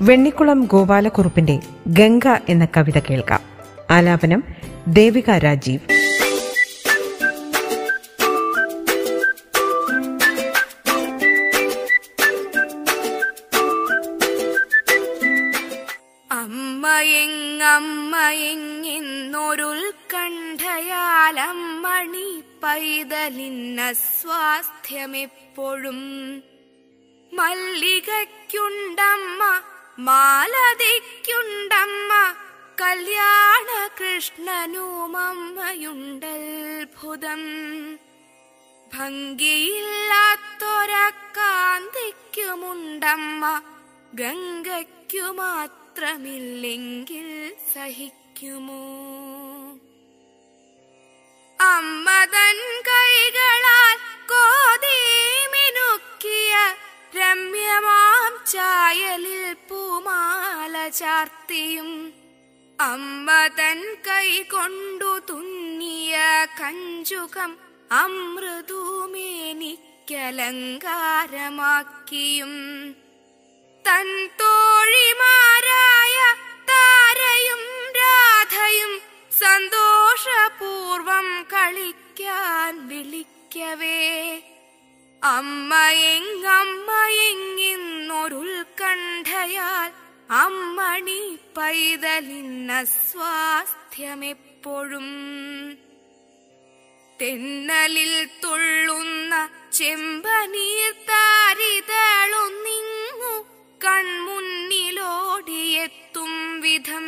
വെണ്ണിക്കുളം ഗോപാലക്കുറുപ്പിന്റെ ഗംഗ എന്ന കവിത കേൾക്കാം. ആലാപനം ദേവിക രാജീവ്. അമ്മയെങ്ങമ്മയെങ്ങിന്നൊരുൽക്കണ്ഠയാലമ്മണി പൈതലിന്ന സ്വാസ്ഥ്യമെപ്പോഴും മല്ലികയ്ക്കുണ്ടമ്മ മാലതിക്കുണ്ടമ്മ കല്യാണ കൃഷ്ണനുമമ്മയുണ്ടത്ഭുതം ഭംഗിയില്ലാത്തൊരക്കാന്തിക്കുമുണ്ടമ്മ ഗംഗയ്ക്കു മാത്രമില്ലെങ്കിൽ സഹിക്കുമോ? അമ്മതൻ കൈകളാൽ കോതീമിനുക്കിയ രമ്യമാം ചായലിൽ പൂമാല ചാർത്തിയും അമ്മ തൻ കൈ കൊണ്ടു തുന്നിയ കഞ്ചുകം അമൃതൂമേനിക്കലങ്കാരമാക്കിയും തൻ തോഴിമാരായ താരയും രാധയും സന്തോഷപൂർവം കളിക്കാൻ വിളിക്കവേ. അമ്മയെങ്ങമ്മയെങ്ങിന്നൊരുൽക്കണ്ഠയാൽ അമ്മണി പൈതലിന്ന സ്വാസ്ഥ്യമെപ്പോഴും തെന്നലിൽ തുള്ളുന്ന ചെമ്പനീർ താരിതളൊന്നിങ്ങു കൺമുന്നിലോടിയെത്തും വിധം.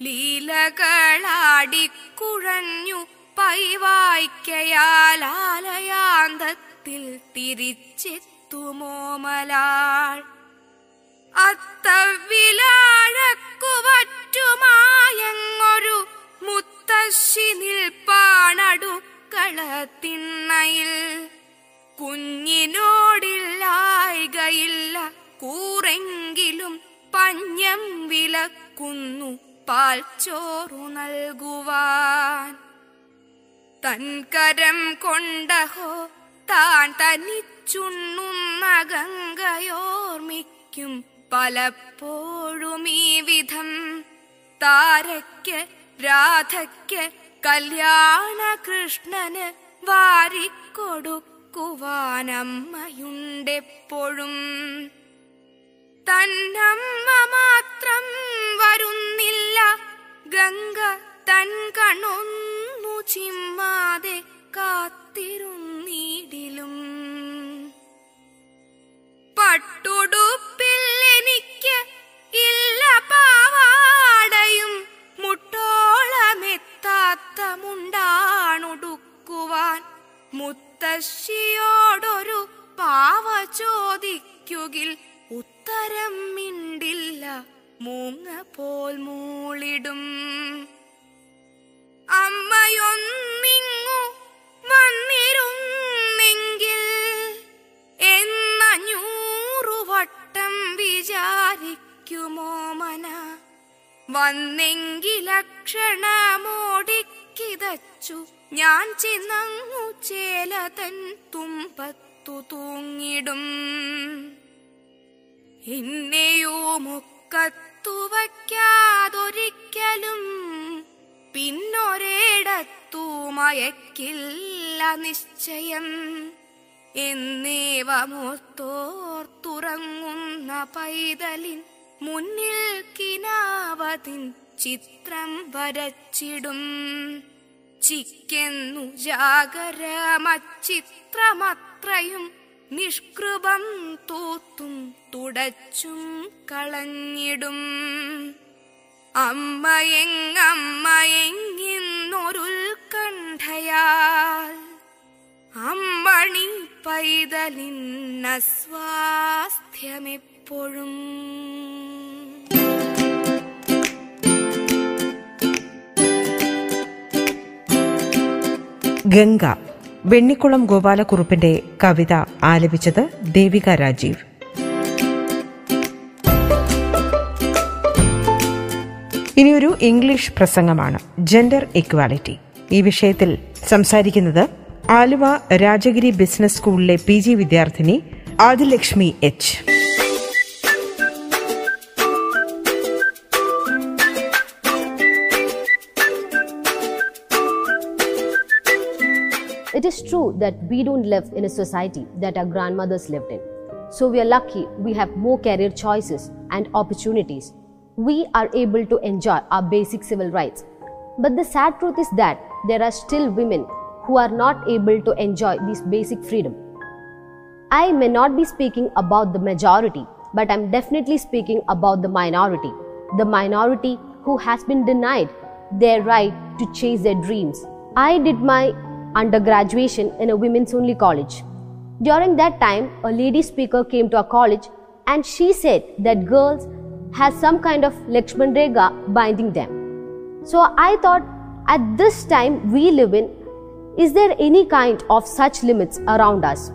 ലീലകളാടിക്കുഴഞ്ഞു പൈവായ്ക്കയാലാലയാന്തത്തിൽ തിരിച്ചെത്തുമോമലാൾ. അത്തവിലാഴക്കുവറ്റുമായങ്ങൊരു മുത്തശ്ശി നിൽപ്പാണടുക്കളത്തിണ്ണയിൽ കുഞ്ഞിനോടില്ലായികയില്ല കൂറെങ്കിലും പഞ്ഞം വിലക്കുന്നു പാൽച്ചോറു നൽകുവാൻ. തൻകരം കൊണ്ടഹോ താൻ തനിച്ചുണ്ണുന്ന ഗംഗയോർമിക്കും പലപ്പോഴും ഈ വിധം. താരയ്ക്ക് രാധയ്ക്ക് കല്യാണ കൃഷ്ണന് വാരിക്കൊടുക്കുവാനമ്മയുണ്ടെപ്പോഴും. തന്നമ്മ മാത്രം വരുന്നില്ല. ഗംഗ തൻ കണൊന്നു ചിമ്മാതെ കാത്തിരുന്നീടിലും പട്ടുടുപ്പിൽ എനിക്ക് ഇല്ല പാവാടയും. മുട്ടോളമെത്താത്ത മുണ്ടാണുടുക്കുവാൻ മുത്തശ്ശിയോടൊരു പാവ ചോദിക്കുകിൽ ഉത്തരം മിണ്ടില്ല. മൂങ്ങ പോൽ മൂളിടും. അമ്മയൊന്നിങ്ങു വിചാരിക്കുമോ മന വന്നെങ്കിലക്ഷണമോടിക്കിതച്ചു. ഞാൻ ചെന്നു ചേലതൻ തുമ്പത്തു തൂങ്ങിടും. എന്നെയുമൊക്കത്തു വയ്ക്കാതൊരിക്കലും പിന്നൊരിടത്തു മയക്കില്ല നിശ്ചയം. എന്നേവമോർത്തോർത്തുറങ്ങുന്ന പൈതലിൻ മുന്നിൽ കിനാവതിൻ ചിത്രം വരച്ചിടും. ചിക്കെന്നു ജാഗരമച്ചിത്രമത്രയും നിഷ്കൃപം തൂത്തും തുടച്ചും കളഞ്ഞിടും. അമ്മയെങ്ങമ്മയെങ്ങിന്നൊരുൽക്കണ്ഠയാൽ അമ്മണി പൈതലിന്ന ഗംഗ വെണ്ണിക്കുളം ഗോപാലക്കുറുപ്പിന്റെ കവിത ആലപിച്ചത് ദേവിക രാജീവ്. ഇനിയൊരു ഇംഗ്ലീഷ് പ്രസംഗമാണ് ജെൻഡർ ഇക്വാലിറ്റി ഈ വിഷയത്തിൽ സംസാരിക്കുന്നത് ആലുവ രാജഗിരി ബിസിനസ് സ്കൂളിലെ പി ജി വിദ്യാർത്ഥിനി Adilakshmi H. It is true that we don't live in a society that our grandmothers lived in. So we are lucky we have more career choices and opportunities. We are able to enjoy our basic civil rights. But the sad truth is that there are still women who are not able to enjoy this basic freedom. I may not be speaking about the majority, but I'm definitely speaking about the minority. The minority who has been denied their right to chase their dreams. I did my undergraduation in a women's only college. During that time, a lady speaker came to our college and she said that girls has some kind of Lakshman binding them. So I thought at this time we live in, is there any kind of such limits around us?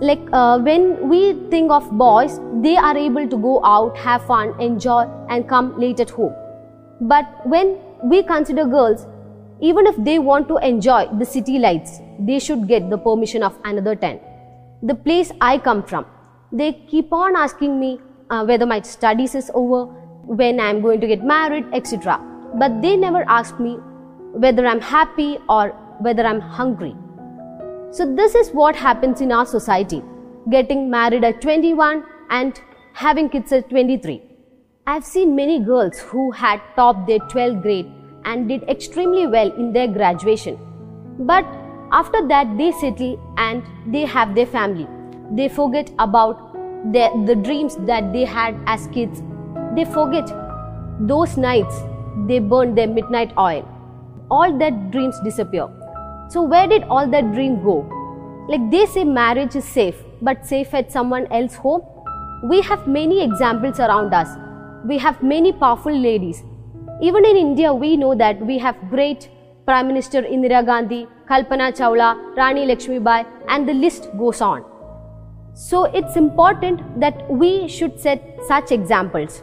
Like uh, when we think of boys, they are able to go out, have fun, enjoy, and come late at home. But when we consider girls, even if they want to enjoy the city lights, they should get the permission of another 10. The place I come from, they keep on asking me uh, whether my studies is over, when I'm going to get married, etc. But they never ask me whether I'm happy or whether I'm hungry. So this is what happens in our society. Getting married at 21 and having kids at 23. I've seen many girls who had topped their 12th grade and did extremely well in their graduation. But after that, they settle and they have their family. They forget about their, the dreams that they had as kids. They forget those nights they burned their midnight oil. All that dreams disappear. So, where did all that dream go? Like they say, marriage is safe, but safe at someone else's home? We have many examples around us. We have many powerful ladies even in India, we know that we have great Prime Minister Indira Gandhi, Kalpana Chawla, Rani Lakshmi Bai, and the list goes on. So it's important that we should set such examples.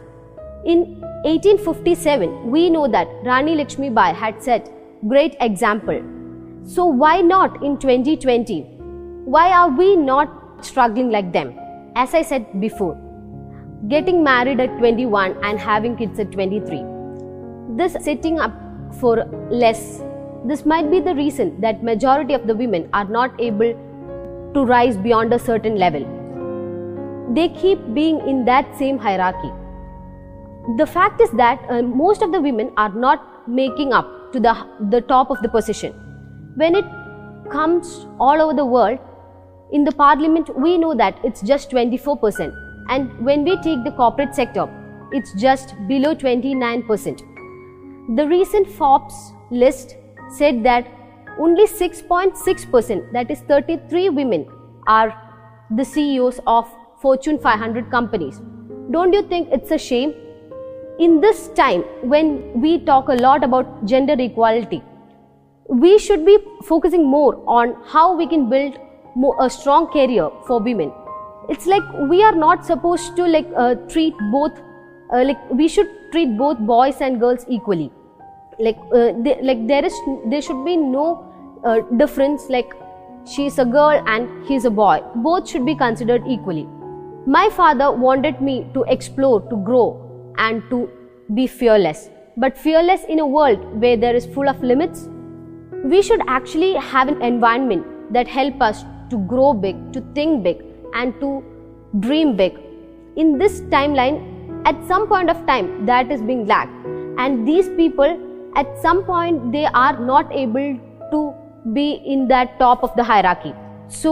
In 1857, we know that Rani Lakshmi Bai had set great example. So why not in 2020? Why are we not struggling like them? As I said before, getting married at 21 and having kids at 23 this setting up for less. This might be the reason that majority of the women are not able to rise beyond a certain level. They keep being in that same hierarchy. The fact is that uh, most of the women are not making up to the the top of the position. When it comes all over the world in the parliament we know that it's just 24% and when we take the corporate sector it's just below 29% the recent Forbes list said that only 6.6%, that is 33 women, are the CEOs of Fortune 500 companies. Don't you think it's a shame? In this time, when we talk a lot about gender equality, we should be focusing more on how we can build more, a strong career for women. It's like we are not supposed to like uh, treat both uh, like we should treat both boys and girls equally like uh, they, like there is there should be no uh, difference like she's a girl and he's a boy. Both should be considered equally. My father wanted me to explore to grow and to be fearless. But fearless in a world where there is full of limits we should actually have an environment that help us to grow big to think big and to dream big. In this timeline at some point of time that is being lacked and these people at some point they are not able to be in that top of the hierarchy so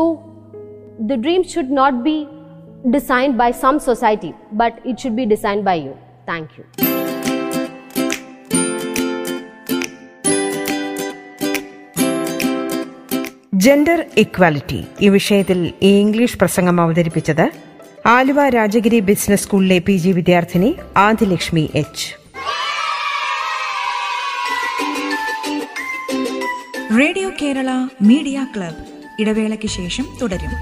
the dream should not be designed by some society but it should be designed by you thank you gender equality ഈ വിഷയത്തിൽ ഈ English പ്രസംഗം അവതരിപ്പിച്ചത് Aluva Rajagiri business സ്കൂളിലെ P G വിദ്യാർത്ഥിനി Adilakshmi H radio Kerala media club ഇടവേളയ്ക്ക് ശേഷം തുടരും.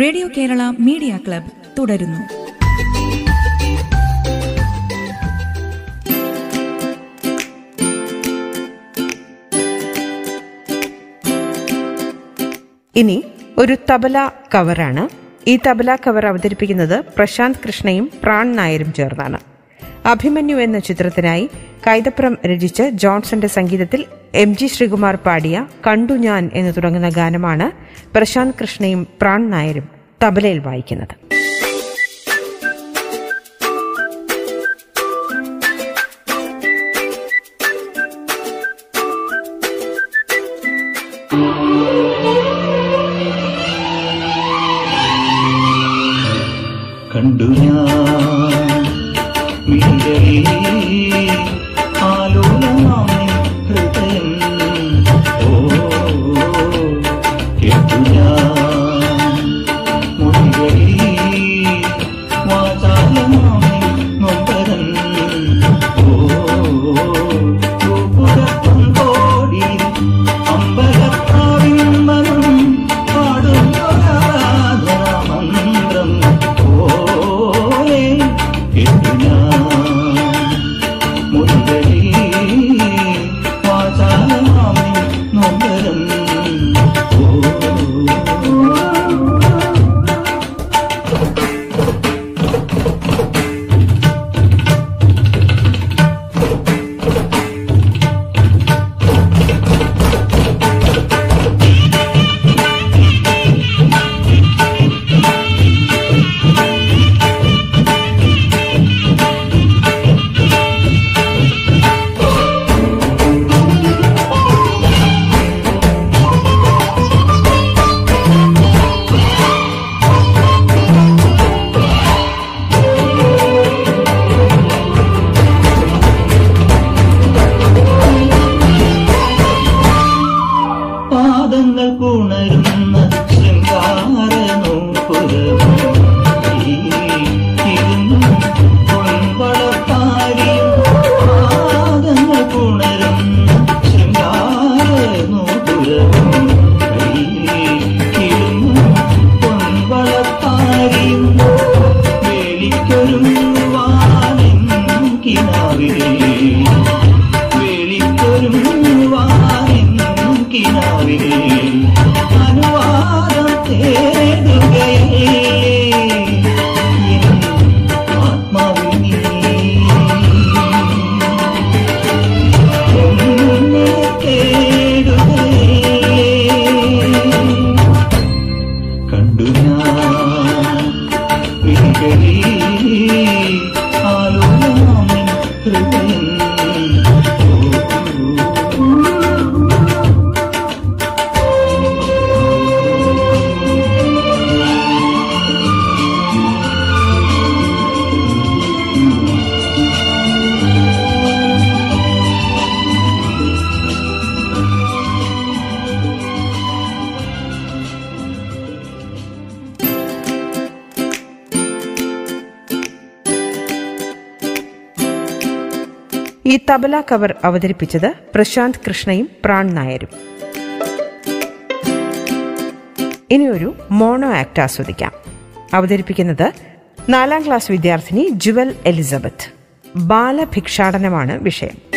റേഡിയോ കേരള മീഡിയ ക്ലബ് തുടരുന്നു. ഇനി ഒരു തബല കവറാണ് ഈ തബല കവർ അവതരിപ്പിക്കുന്നത് പ്രശാന്ത് കൃഷ്ണയും പ്രാൺ നായരും ചേർന്നാണ്. അഭിമന്യു എന്ന ചിത്രത്തിനായി കൈതപ്രം രചിച്ച് ജോൺസന്റെ സംഗീതത്തിൽ എം ജി ശ്രീകുമാർ പാടിയ കണ്ടു ഞാൻ എന്ന് തുടങ്ങുന്ന ഗാനമാണ് പ്രശാന്ത് കൃഷ്ണയും പ്രാൺ നായരും തബലയിൽ വായിക്കുന്നത്. കണ്ടു ഈ തബല കവർ അവതരിപ്പിച്ചത് പ്രശാന്ത് കൃഷ്ണയും പ്രാൺ നായരും. ഇനിയൊരു മോണോ ആക്ട് ആസ്വദിക്കാം. അവതരിപ്പിക്കുന്നത് നാലാം ക്ലാസ് വിദ്യാർത്ഥിനി ജുവൽ എലിസബത്ത്. ബാലഭിക്ഷാടനമാണ് വിഷയം.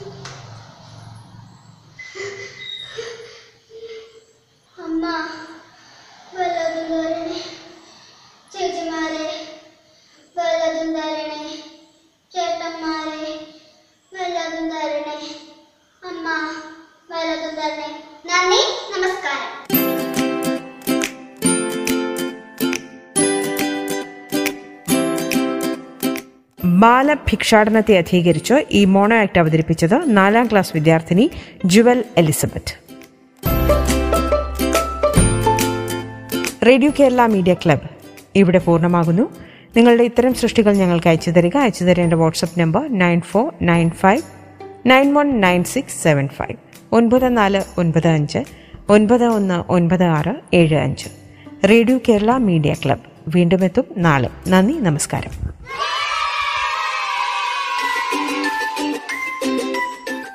അമ്മ ബാലഭിക്ഷാടനത്തെ അധികരിച്ച് ഈ മോണോ ആക്ട് അവതരിപ്പിച്ചത് നാലാം ക്ലാസ് വിദ്യാർത്ഥിനി Jewel Elizabeth. Radio Kerala media club ഇവിടെ പൂർണമാകുന്നു. നിങ്ങളുടെ ഇത്തരം സൃഷ്ടികൾ ഞങ്ങൾക്ക് അയച്ചു തരിക. അയച്ചു തരേണ്ട WhatsApp number nine four nine five nine one nine six seven five. ഒൻപത് നാല് ഒൻപത് അഞ്ച് ഒൻപത് ഒന്ന് ഒൻപത് ആറ് ഏഴ് അഞ്ച്. റേഡിയോ കേരള മീഡിയ ക്ലബ്ബ് വീണ്ടും എത്തും നാളെ. നന്ദി നമസ്കാരം.